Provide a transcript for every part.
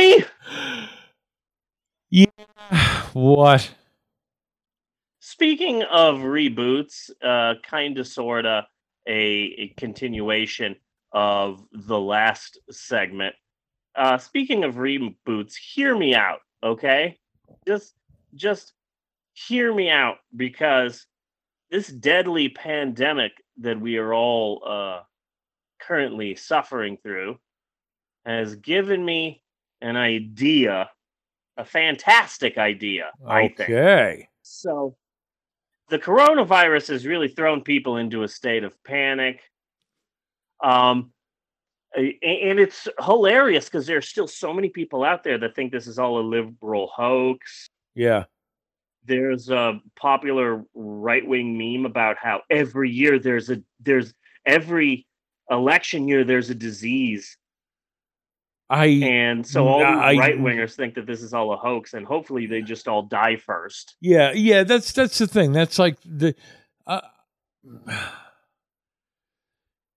Johnny? Yeah. What? Speaking of reboots, uh, kind of, sort of a, a continuation of the last segment. Uh, speaking of reboots, hear me out, okay? Just, just hear me out because this deadly pandemic that we are all uh, currently suffering through has given me an idea, a fantastic idea, I think. Okay. So, the coronavirus has really thrown people into a state of panic. Um, and it's hilarious because there's still so many people out there that think this is all a liberal hoax. Yeah. There's a popular right wing meme about how every year there's a there's every election year there's a disease, I and so all I, the right wingers think that this is all a hoax, and hopefully they just all die first. yeah, yeah, that's that's the thing. That's like the uh,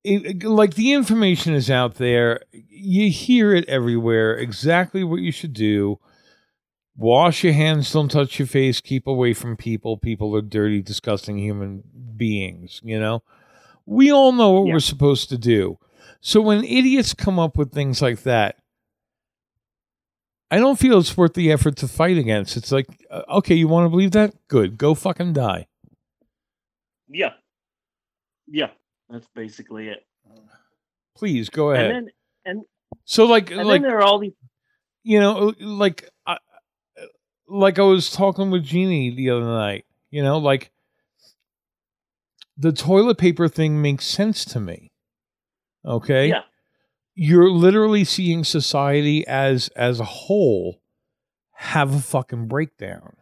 it, like the information is out there. You hear it everywhere. Exactly what you should do. Wash your hands, don't touch your face, keep away from people. People are dirty, disgusting human beings, you know? We all know what Yeah. we're supposed to do. So when idiots come up with things like that, I don't feel it's worth the effort to fight against. It's like, uh, okay, you want to believe that? Good. Go fucking die. Yeah, yeah, that's basically it. Please go ahead. And then so like and like there are all these you know like I, like I was talking with Jeannie the other night, you know, like the toilet paper thing makes sense to me. Okay? Yeah. You're literally seeing society as as a whole have a fucking breakdown,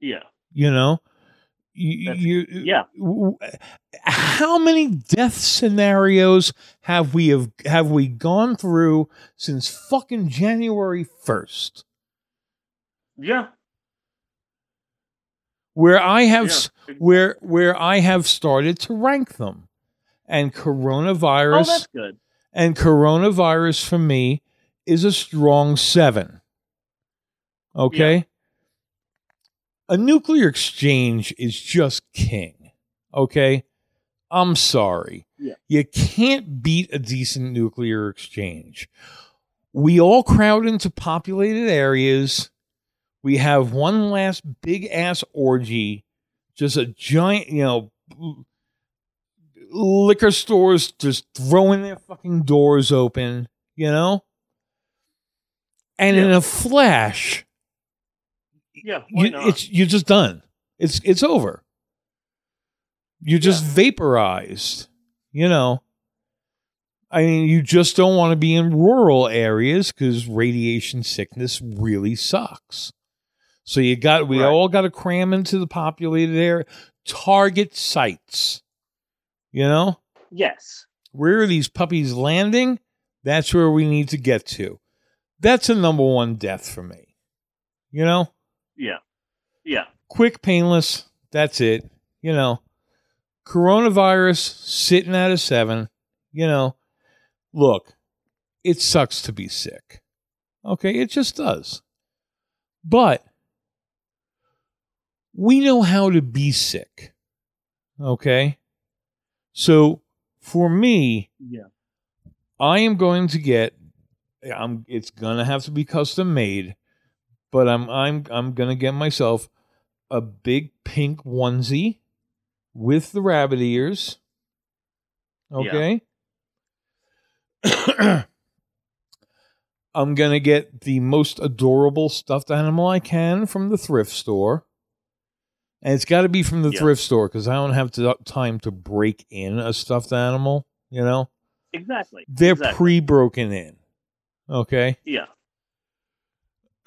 yeah. You know? You, you yeah. how many death scenarios have we have have we gone through since fucking January 1st yeah. Where I have yeah. where where I have started to rank them and coronavirus. Oh, coronavirus that's good. and coronavirus for me is a strong 7 okay? A nuclear exchange is just king. Okay? I'm sorry. Yeah. you can't beat a decent nuclear exchange. We all crowd into populated areas. We have one last big ass orgy. Just a giant you know liquor stores just throwing their fucking doors open you know and in a flash Yeah, you, it's you're just done. It's it's over. You're just vaporized. You know. I mean, you just don't want to be in rural areas because radiation sickness really sucks. So you got we Right. all got to cram into the populated area. Target sites. You know yes. where are these puppies landing? That's where we need to get to. That's a number one death for me. You know. Yeah. Yeah. quick, painless. That's it. You know, coronavirus sitting at a seven. You know, look, it sucks to be sick. Okay, it just does. But we know how to be sick. Okay. So for me, Yeah. I am going to get I'm it's gonna have to be custom made, but I'm I'm I'm gonna get myself a big pink onesie with the rabbit ears. Okay. I'm gonna get the most adorable stuffed animal I can from the thrift store. And it's got to be from the Yeah. thrift store because I don't have to, uh, time to break in a stuffed animal. You know, Exactly. they're exactly. pre broken in. Okay. Yeah.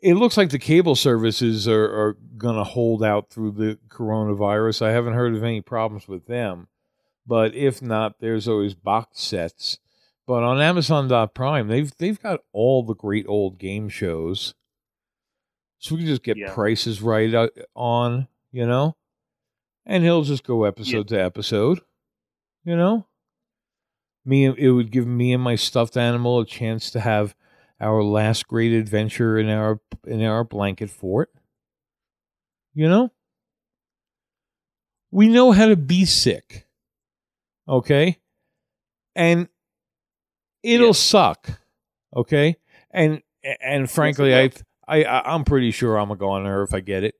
it looks like the cable services are, are going to hold out through the coronavirus. I haven't heard of any problems with them. But if not, there's always box sets. But on Amazon.prime, they've they've got all the great old game shows. So we can just get Yeah. prices right uh, on, you know? And he'll just go episode to episode, you know? Me, it would give me and my stuffed animal a chance to have our last great adventure in our in our blanket fort. You know, we know how to be sick, okay, and it'll Yeah. suck, okay, and and frankly, I, I I I'm pretty sure I'm gonna go on there if I get it.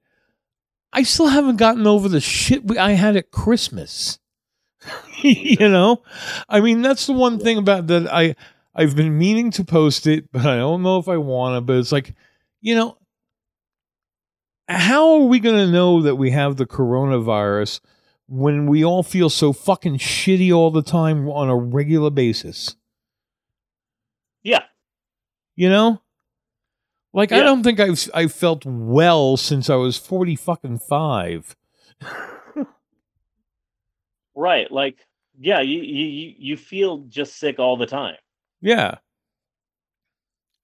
I still haven't gotten over the shit we, I had at Christmas. you know, I mean that's the one thing about that I I've been meaning to post it, but I don't know if I want to. But it's like, you know, how are we going to know that we have the coronavirus when we all feel so fucking shitty all the time on a regular basis? Yeah. You know, like I don't think I've I felt well since I was forty fucking five. Right. Like, yeah, you you you- feel just sick all the time. Yeah,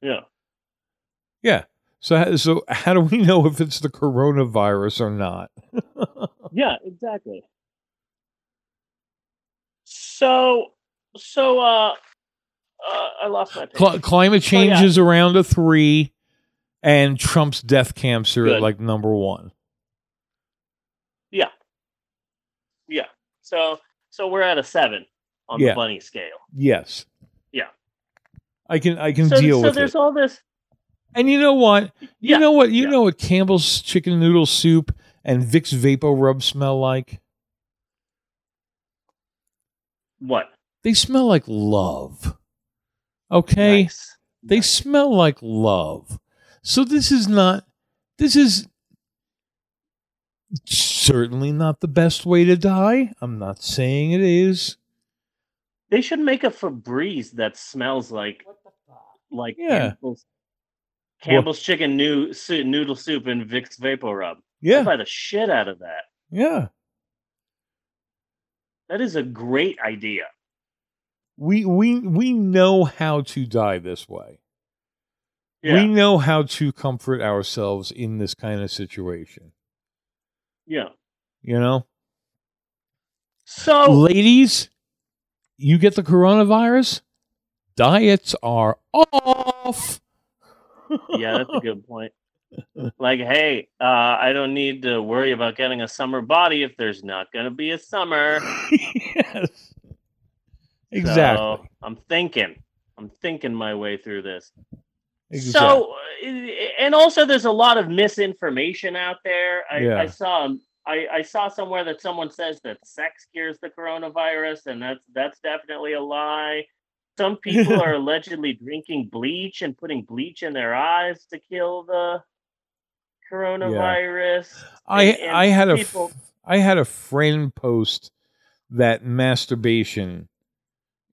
Yeah. yeah. So how- so how do we know if it's the coronavirus or not? Yeah, exactly. So so uh uh I lost my Cl- climate Oh, yeah. is around a three, and Trump's death camps are Good. like number one. Yeah. Yeah. So so we're at a 7 on Yeah. the bunny scale. Yes. Yeah. I can I can So, deal so with there's it. all this And you know what? You Yeah. know what? You Yeah. know what Campbell's chicken noodle soup and Vicks Vapo Rub smell like? what? They smell like love. Okay? Nice. They Nice. smell like love. So this is not this is certainly not the best way to die. I'm not saying it is. They should make a Febreze that smells like like Yeah. Campbell's, Campbell's chicken new, su- noodle soup and Vicks Vapor Rub. Yeah, I'd Yeah. buy the shit out of that. Yeah. That is a great idea. We we we know how to die this way. Yeah, We know how to comfort ourselves in this kind of situation. yeah. You know? So Ladies, you get the coronavirus, diets are off. yeah, that's a good point. Like, hey, uh, I don't need to worry about getting a summer body if there's not going to be a summer. yes. Exactly. So I'm thinking. I'm thinking my way through this. Exactly. So, uh, and also, there's a lot of misinformation out there. I, Yeah. I saw, I, I saw somewhere that someone says that sex cures the coronavirus, and that's that's definitely a lie. Some people are allegedly drinking bleach and putting bleach in their eyes to kill the coronavirus. I and- and I had a people- f- I had a friend post that masturbation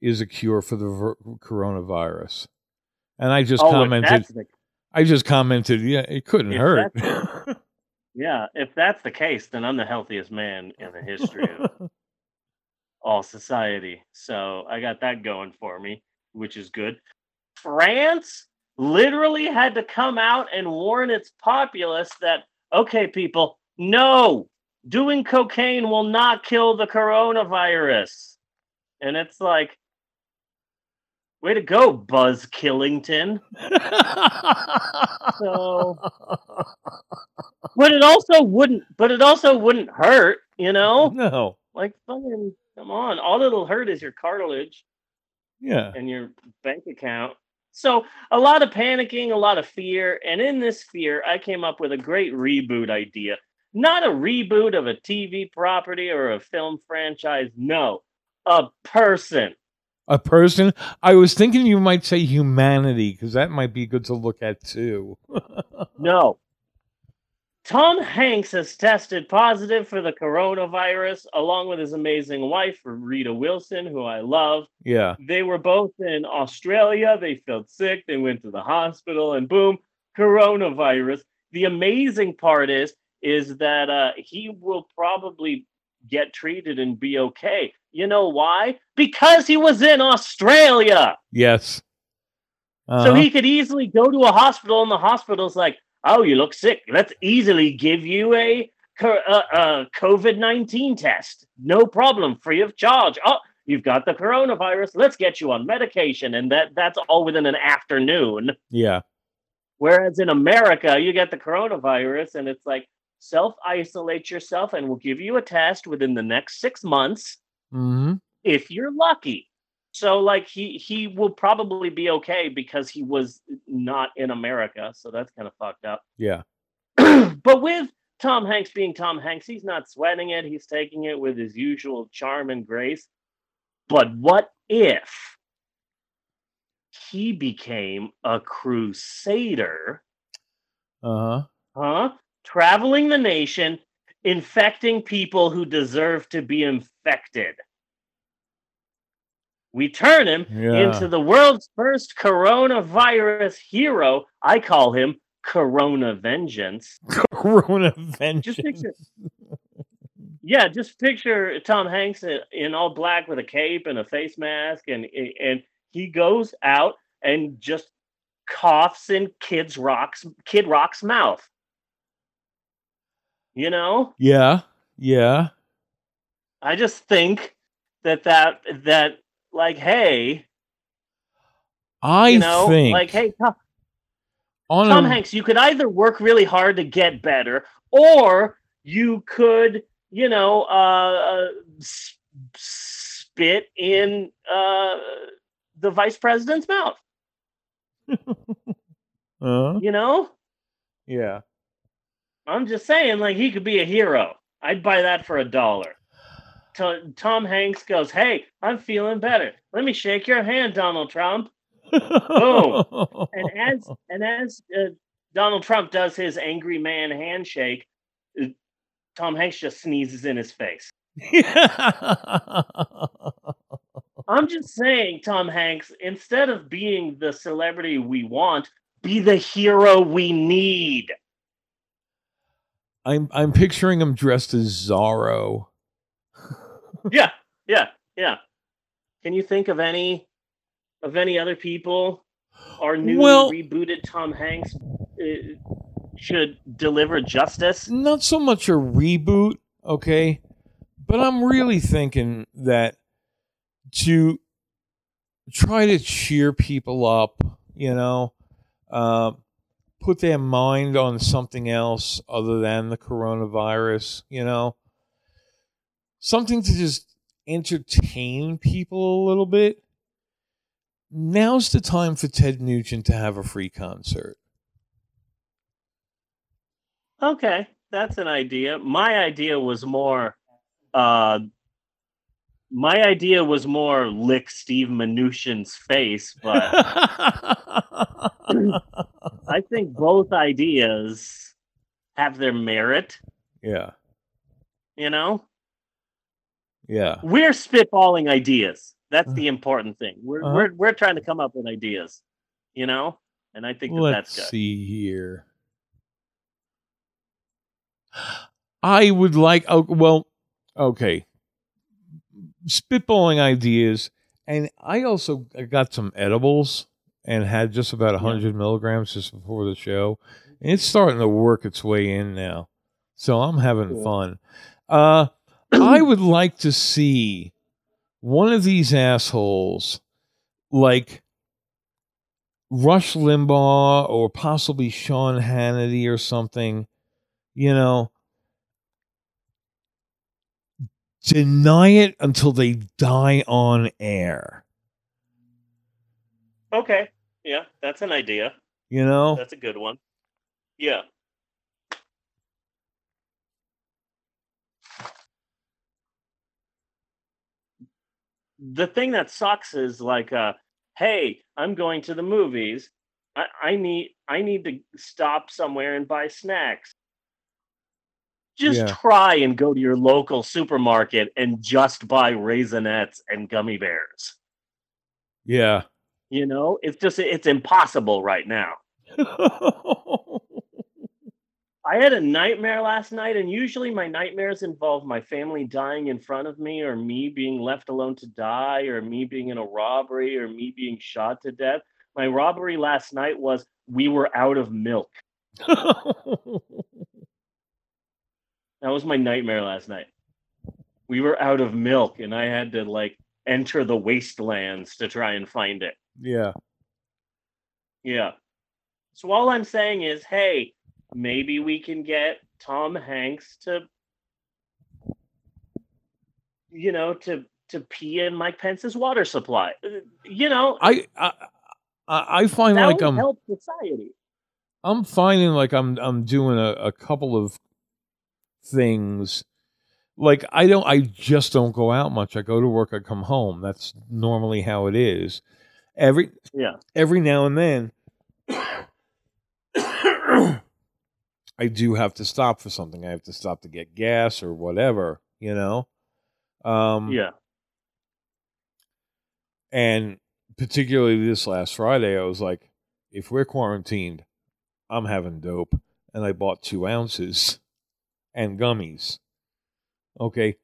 is a cure for the ver- coronavirus, and I just oh, commented. the I just commented, yeah, it couldn't hurt. yeah, if that's the case, then I'm the healthiest man in the history of all society. So I got that going for me, which is good. France literally had to come out and warn its populace that, okay, people, no, doing cocaine will not kill the coronavirus. And it's like, way to go, Buzz Killington. So, but it also wouldn't, but it also wouldn't hurt, you know? no, Like, fucking, come on. All it'll hurt is your cartilage yeah, and your bank account. So a lot of panicking, a lot of fear, and in this fear, I came up with a great reboot idea. Not a reboot of a TV property or a film franchise. No, a person. A person. I was thinking you might say humanity because that might be good to look at too. No. Tom Hanks has tested positive for the coronavirus, along with his amazing wife, Rita Wilson, who I love. yeah, They were both in Australia. They felt sick. They went to the hospital, and boom, coronavirus. The amazing part is, is that uh, he will probably get treated and be okay. You know why? Because he was in Australia. yes. So Uh-huh. he could easily go to a hospital, and the hospital's like, "Oh, you look sick. Let's easily give you a co- uh, uh, COVID nineteen test. No problem, free of charge. Oh, you've got the coronavirus. Let's get you on medication, and that that's all within an afternoon. Yeah. Whereas in America, you get the coronavirus, and it's like self isolate yourself, and we'll give you a test within the next six months hmm if you're lucky. So like he he will probably be okay because he was not in America, so that's kind of fucked up. Yeah. but with Tom Hanks being Tom Hanks, he's not sweating it. He's taking it with his usual charm and grace. But what if he became a crusader, Uh huh. huh? Traveling the nation, infecting people who deserve to be infected. We turn him Yeah. into the world's first coronavirus hero. I call him Corona Vengeance. Corona vengeance. Just picture, yeah, just picture Tom Hanks in, in all black with a cape and a face mask, and and he goes out and just coughs in Kid's Rock's Kid Rock's mouth. You know, Yeah. Yeah. I just think that that that like, hey, I you know, think like, hey, Tom, on Tom a, Hanks, you could either work really hard to get better, or you could, you know, uh, uh, spit in uh, the vice president's mouth. uh, You know, yeah. I'm just saying, like, he could be a hero. I'd buy that for a dollar. To- Tom Hanks goes, "Hey, I'm feeling better. Let me shake your hand, Donald Trump." Boom. And as and as uh, Donald Trump does his angry man handshake, uh, Tom Hanks just sneezes in his face. I'm just saying, Tom Hanks, instead of being the celebrity we want, be the hero we need. I'm I'm picturing him dressed as Zorro. Yeah, yeah, yeah. Can you think of any of any other people our newly Well- rebooted Tom Hanks uh, should deliver justice? Not so much a reboot, okay, but I'm really thinking that to try to cheer people up, you know, uh, put their mind on something else other than the coronavirus, you know, something to just entertain people a little bit. Now's the time for Ted Nugent to have a free concert. Okay, that's an idea. My idea was more uh my idea was more lick Steve Mnuchin's face, but I think both ideas have their merit, yeah, you know? yeah. We're spitballing ideas. That's the important thing. We're Uh-huh. we're we're trying to come up with ideas, you know? And I think that Let's that's good. see here. I would like. Oh, well, okay. Spitballing ideas, and I also got some edibles and had just about a hundred milligrams just before the show. And it's starting to work its way in now, so I'm having Cool. fun. Uh, I would like to see one of these assholes, like Rush Limbaugh or possibly Sean Hannity or something, you know, deny it until they die on air. Okay. Yeah, that's an idea. You know? That's a good one. Yeah. The thing that sucks is like uh hey, I'm going to the movies. I, I need I need to stop somewhere and buy snacks. Just Yeah. try and go to your local supermarket and just buy raisinets and gummy bears. Yeah. You know, it's just it's impossible right now. I had a nightmare last night, and usually my nightmares involve my family dying in front of me, or me being left alone to die, or me being in a robbery, or me being shot to death. My robbery last night was we were out of milk. That was my nightmare last night. We were out of milk, and I had to like enter the wastelands to try and find it. Yeah. Yeah. So all I'm saying is, hey, maybe we can get Tom Hanks to, you know, to to pee in Mike Pence's water supply. Uh, You know, I I I find like I'm help society. I'm finding like I'm I'm doing a, a couple of things. Like I don't I just don't go out much. I go to work, I come home. That's normally how it is. Every Yeah. every now and then I do have to stop for something. I have to stop to get gas or whatever, you know. Um Yeah. and particularly this last Friday, I was like, if we're quarantined, I'm having dope. And I bought two ounces and gummies. Okay.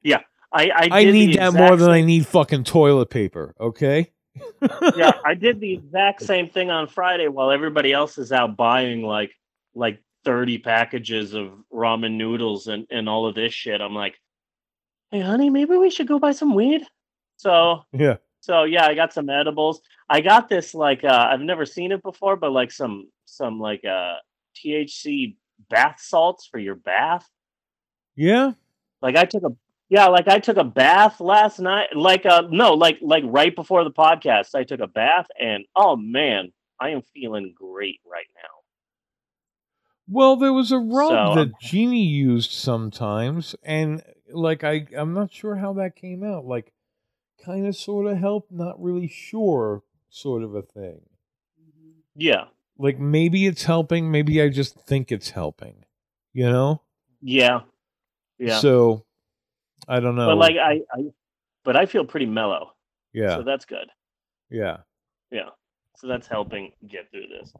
I I, I need that more than I need fucking toilet paper. Okay. yeah, I did the exact same thing on Friday while everybody else is out buying like like 30 packages of ramen noodles and, and all of this shit. I'm like, hey honey, maybe we should go buy some weed. So Yeah. so yeah, I got some edibles. I got this like uh I've never seen it before, but like some some like uh THC bath salts for your bath. Yeah. Like I took a yeah, like I took a bath last night. Like uh no, like like right before the podcast, I took a bath and oh man, I am feeling great right now. Well, there was a rub So, um, that Jeannie used sometimes, and like I, I'm not sure how that came out. Like, kind of, sort of helped, not really sure, sort of a thing. Yeah. Like maybe it's helping, maybe I just think it's helping. You know? Yeah. Yeah. So I don't know. but like I, I but I feel pretty mellow. yeah, So that's good. yeah. Yeah. So that's helping get through this.